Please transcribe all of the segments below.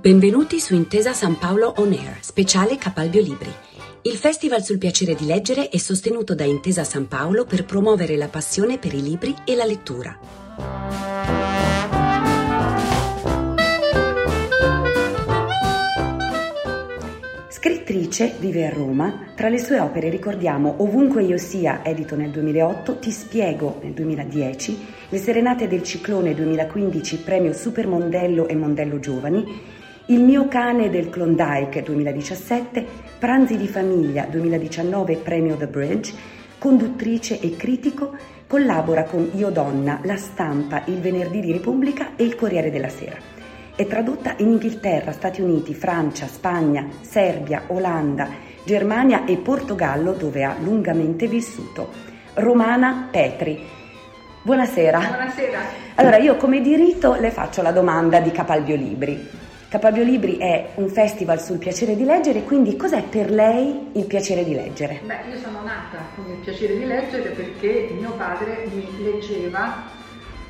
Benvenuti su Intesa San Paolo On Air, speciale Capalbio Libri. Il Festival sul piacere di leggere è sostenuto da Intesa San Paolo per promuovere la passione per i libri e la lettura. Scrittrice, vive a Roma. Tra le sue opere ricordiamo Ovunque io sia, edito nel 2008, Ti spiego nel 2010, Le Serenate del Ciclone 2015, premio Super Mondello e Mondello Giovani, il mio cane del Klondike 2017, Pranzi di famiglia 2019 premio The Bridge, conduttrice e critico, collabora con Io Donna, La Stampa, Il Venerdì di Repubblica e Il Corriere della Sera. È tradotta in Inghilterra, Stati Uniti, Francia, Spagna, Serbia, Olanda, Germania e Portogallo dove ha lungamente vissuto. Romana Petri. Buonasera. Buonasera. Allora io come diritto le faccio la domanda di Capalbio Libri. Capalbio Libri è un festival sul piacere di leggere, quindi cos'è per lei il piacere di leggere? Beh, io sono nata con il piacere di leggere perché mio padre mi leggeva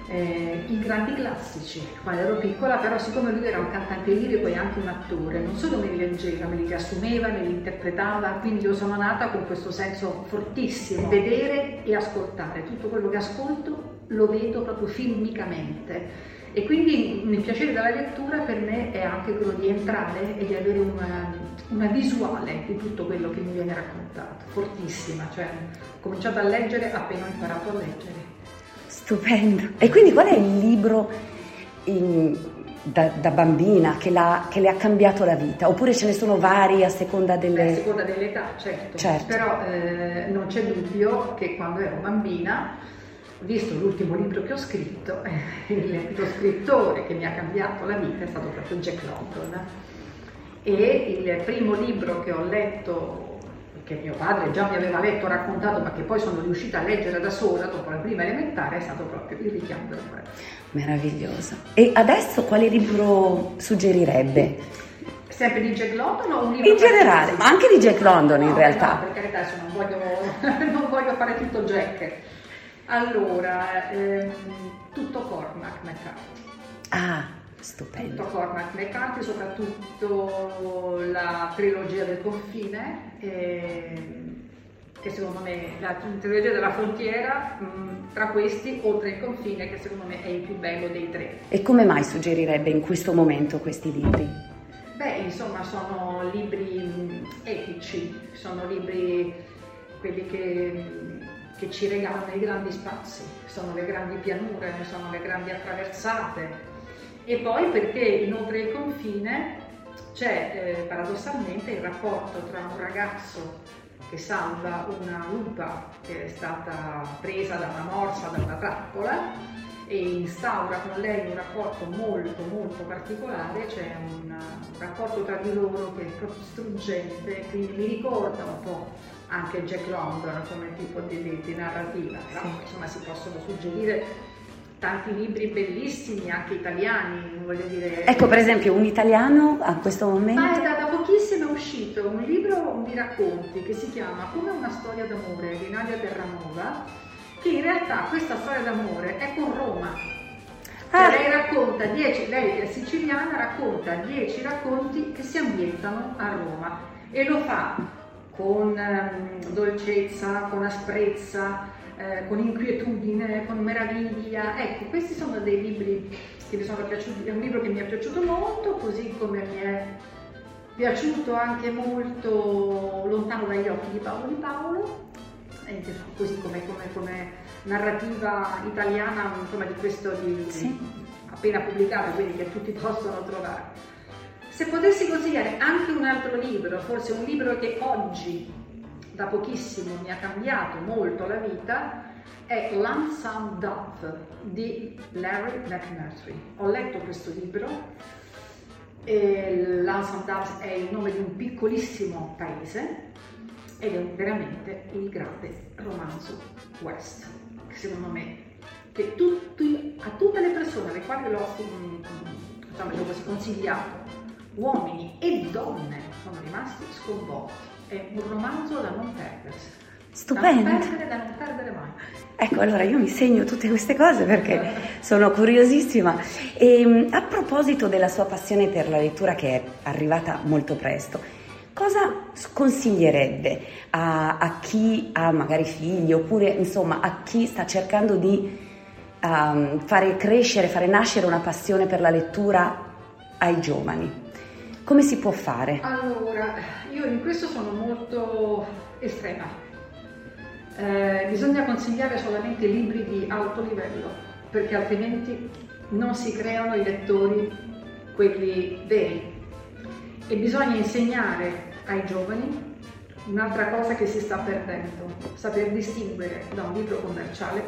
eh, i grandi classici quando ero piccola, però siccome lui era un cantante lirico e anche un attore, non solo me li leggeva, me li riassumeva, me li interpretava, quindi io sono nata con questo senso fortissimo, vedere e ascoltare, tutto quello che ascolto lo vedo proprio filmicamente e quindi il piacere della lettura per me è anche quello di entrare e di avere una, una visuale di tutto quello che mi viene raccontato, fortissima, cioè ho cominciato a leggere appena ho imparato a leggere. Stupendo. E quindi qual è il libro in, da, da, bambina che, che, le ha cambiato la vita? Oppure ce ne sono vari a seconda delle... A seconda dell'età, certo. certo. Però eh, non c'è dubbio che quando ero bambina visto l'ultimo libro che ho scritto, eh, lo scrittore che mi ha cambiato la vita è stato proprio Jack London. E il primo libro che ho letto, che mio padre già mi aveva letto, raccontato, ma che poi sono riuscita a leggere da sola dopo la prima elementare, è stato proprio Il richiamo del re. Meraviglioso. E adesso quale libro suggerirebbe? Sempre di Jack London o un libro? In generale, ma anche di Jack London no, in realtà. No, per carità, adesso non voglio, non voglio fare tutto Jack allora, ehm, tutto Cormac McCarthy. Ah, stupendo. Tutto Cormac McCarthy, soprattutto la trilogia del confine, ehm, che secondo me, la trilogia della frontiera, mh, mm, tra questi, oltre il confine, che secondo me è il più bello dei tre. E come mai suggerirebbe in questo momento questi libri? Beh, insomma, sono libri mm, epici, sono libri quelli che che ci regalano i grandi spazi, sono le grandi pianure, sono le grandi attraversate. E poi perché inoltre il confine c'è eh, paradossalmente il rapporto tra un ragazzo che salva una lupa che è stata presa da una morsa, da una trappola e instaura con lei un rapporto molto molto particolare, c'è un, un rapporto tra di loro che è proprio struggente, quindi mi ricorda un po' anche Jack London come tipo di, di narrativa, però sì. insomma si possono suggerire tanti libri bellissimi, anche italiani, voglio dire. Ecco per esempio un italiano a questo momento. Ma da, da pochissimo è uscito un libro di racconti che si chiama Come una storia d'amore di Nadia Terranova, che in realtà questa storia d'amore è con Roma. Cioè, ah. Lei racconta dieci, lei che è siciliana, racconta dieci racconti che si ambientano a Roma e lo fa con ehm, dolcezza, con asprezza, eh, con inquietudine, con meraviglia. Ecco, questi sono dei libri che mi sono piaciuti, è un libro che mi è piaciuto molto, così come mi è piaciuto anche molto Lontano dagli occhi di Paolo di Paolo, così come, come, come narrativa italiana insomma, di questo di, sì. appena pubblicato, quindi che tutti possono trovare. Se potessi consigliare anche un altro libro, forse un libro che oggi da pochissimo mi ha cambiato molto la vita, è Lonesome Dove di Larry McMurtry. Ho letto questo libro, Lonesome Dove è il nome di un piccolissimo paese ed è veramente il grande romanzo West, che secondo me che tutti, a tutte le persone alle quali l'ho, diciamo, l'ho consigliato uomini e donne sono rimasti sconvolti. È un romanzo da non perdersi. Stupendo. Da non perdere, da non perdere mai. Ecco, allora io mi segno tutte queste cose perché sono curiosissima. E ehm, a proposito della sua passione per la lettura che è arrivata molto presto, cosa consiglierebbe a, a chi ha magari figli oppure insomma a chi sta cercando di um, fare crescere, fare nascere una passione per la lettura ai giovani? Come si può fare? Allora, io in questo sono molto estrema eh, bisogna consigliare solamente libri di alto livello, perché altrimenti non si creano i lettori, quelli veri. E bisogna insegnare ai giovani un'altra cosa che si sta perdendo, saper distinguere da un libro commerciale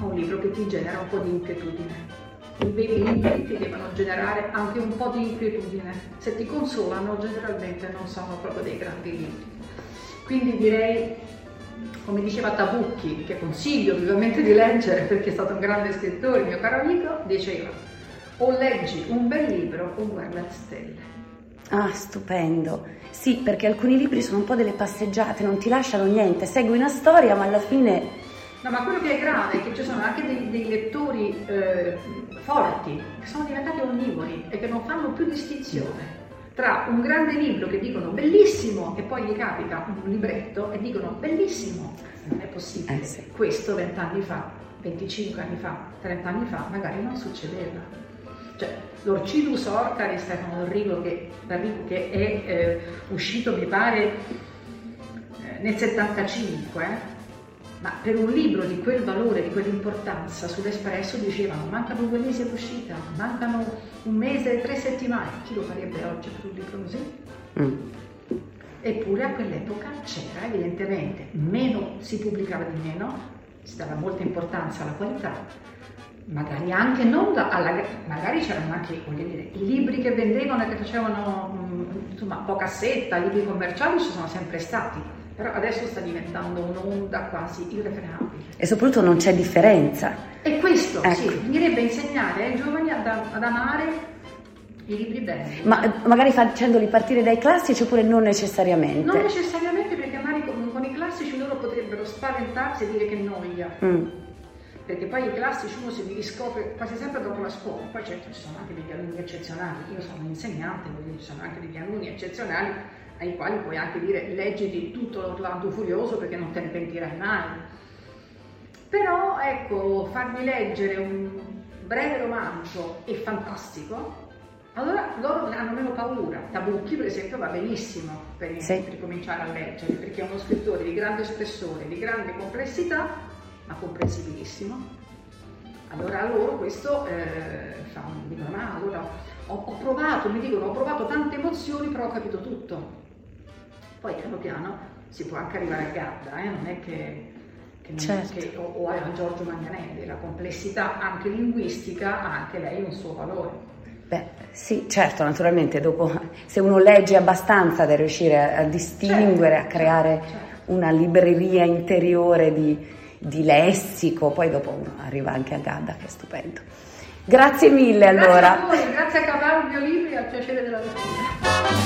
a un libro che ti genera un po' di inquietudine. I veri libri ti devono generare anche un po' di inquietudine. Se ti consolano, generalmente non sono proprio dei grandi libri. Quindi direi come diceva Tabucchi, che consiglio vivamente di leggere perché è stato un grande scrittore, mio caro amico, diceva o leggi un bel libro o guarda le stelle. Ah, stupendo. Sì, perché alcuni libri sono un po' delle passeggiate, non ti lasciano niente, segui una storia ma alla fine... No, ma quello che è grave è che ci sono anche dei, dei lettori eh, forti che sono diventati onnivori e che non fanno più distinzione tra un grande libro che dicono bellissimo e poi gli capita un libretto e dicono bellissimo. Non è possibile. Eh sì. Questo vent'anni fa, 25 anni fa, 30 anni fa magari non succedeva. Cioè, l'Orcidus Orca di Stefano Dorrigo che, che è eh, uscito mi pare eh, nel 75 ma per un libro di quel valore, di quell'importanza, sull'Espresso dicevano mancano due mesi all'uscita, mancano un mese e tre settimane. Chi lo farebbe oggi per un libro così? Mm. Eppure a quell'epoca c'era evidentemente meno, si pubblicava di meno, si dava molta importanza alla qualità, magari anche non alla, magari c'erano anche dire, i libri che vendevano e che facevano mm, insomma poca setta, libri commerciali ci sono sempre stati però adesso sta diventando un'onda quasi irrefrenabile. E soprattutto non c'è differenza. E questo, ecco. sì, bisognerebbe insegnare ai giovani ad, ad amare i libri belli. Ma magari facendoli partire dai classici oppure non necessariamente? Non necessariamente perché magari con, con i classici loro potrebbero spaventarsi e dire che noia. Mm. Perché poi i classici uno si li riscopre quasi sempre dopo la scuola, poi certo ci sono anche degli alunni eccezionali, io sono insegnante, quindi ci sono anche degli alunni eccezionali ai quali puoi anche dire leggiti tutto l'Orlando Furioso perché non te ne pentirai mai. Però ecco, fargli leggere un breve romanzo e fantastico, allora loro hanno meno paura. Tabucchi per esempio va benissimo per sì. ricominciare a leggere perché è uno scrittore di grande spessore, di grande complessità, ma comprensibilissimo. Allora a loro questo eh, fa un dicono, ma allora ho, ho provato, mi dicono, ho provato tante emozioni, però ho capito tutto. Poi piano piano si può anche arrivare a Gadda, eh? non è che, che, certo. che o, o, a Giorgio Manganelli, la complessità anche linguistica ha anche lei un suo valore. Beh, sì, certo, naturalmente dopo se uno legge abbastanza da riuscire a, a distinguere, certo, a creare certo, certo. una libreria interiore di, di, lessico, poi dopo uno arriva anche a Gadda, che è stupendo. Grazie mille allora. Grazie a voi, grazie a Cavallo Libri e al piacere della lettura.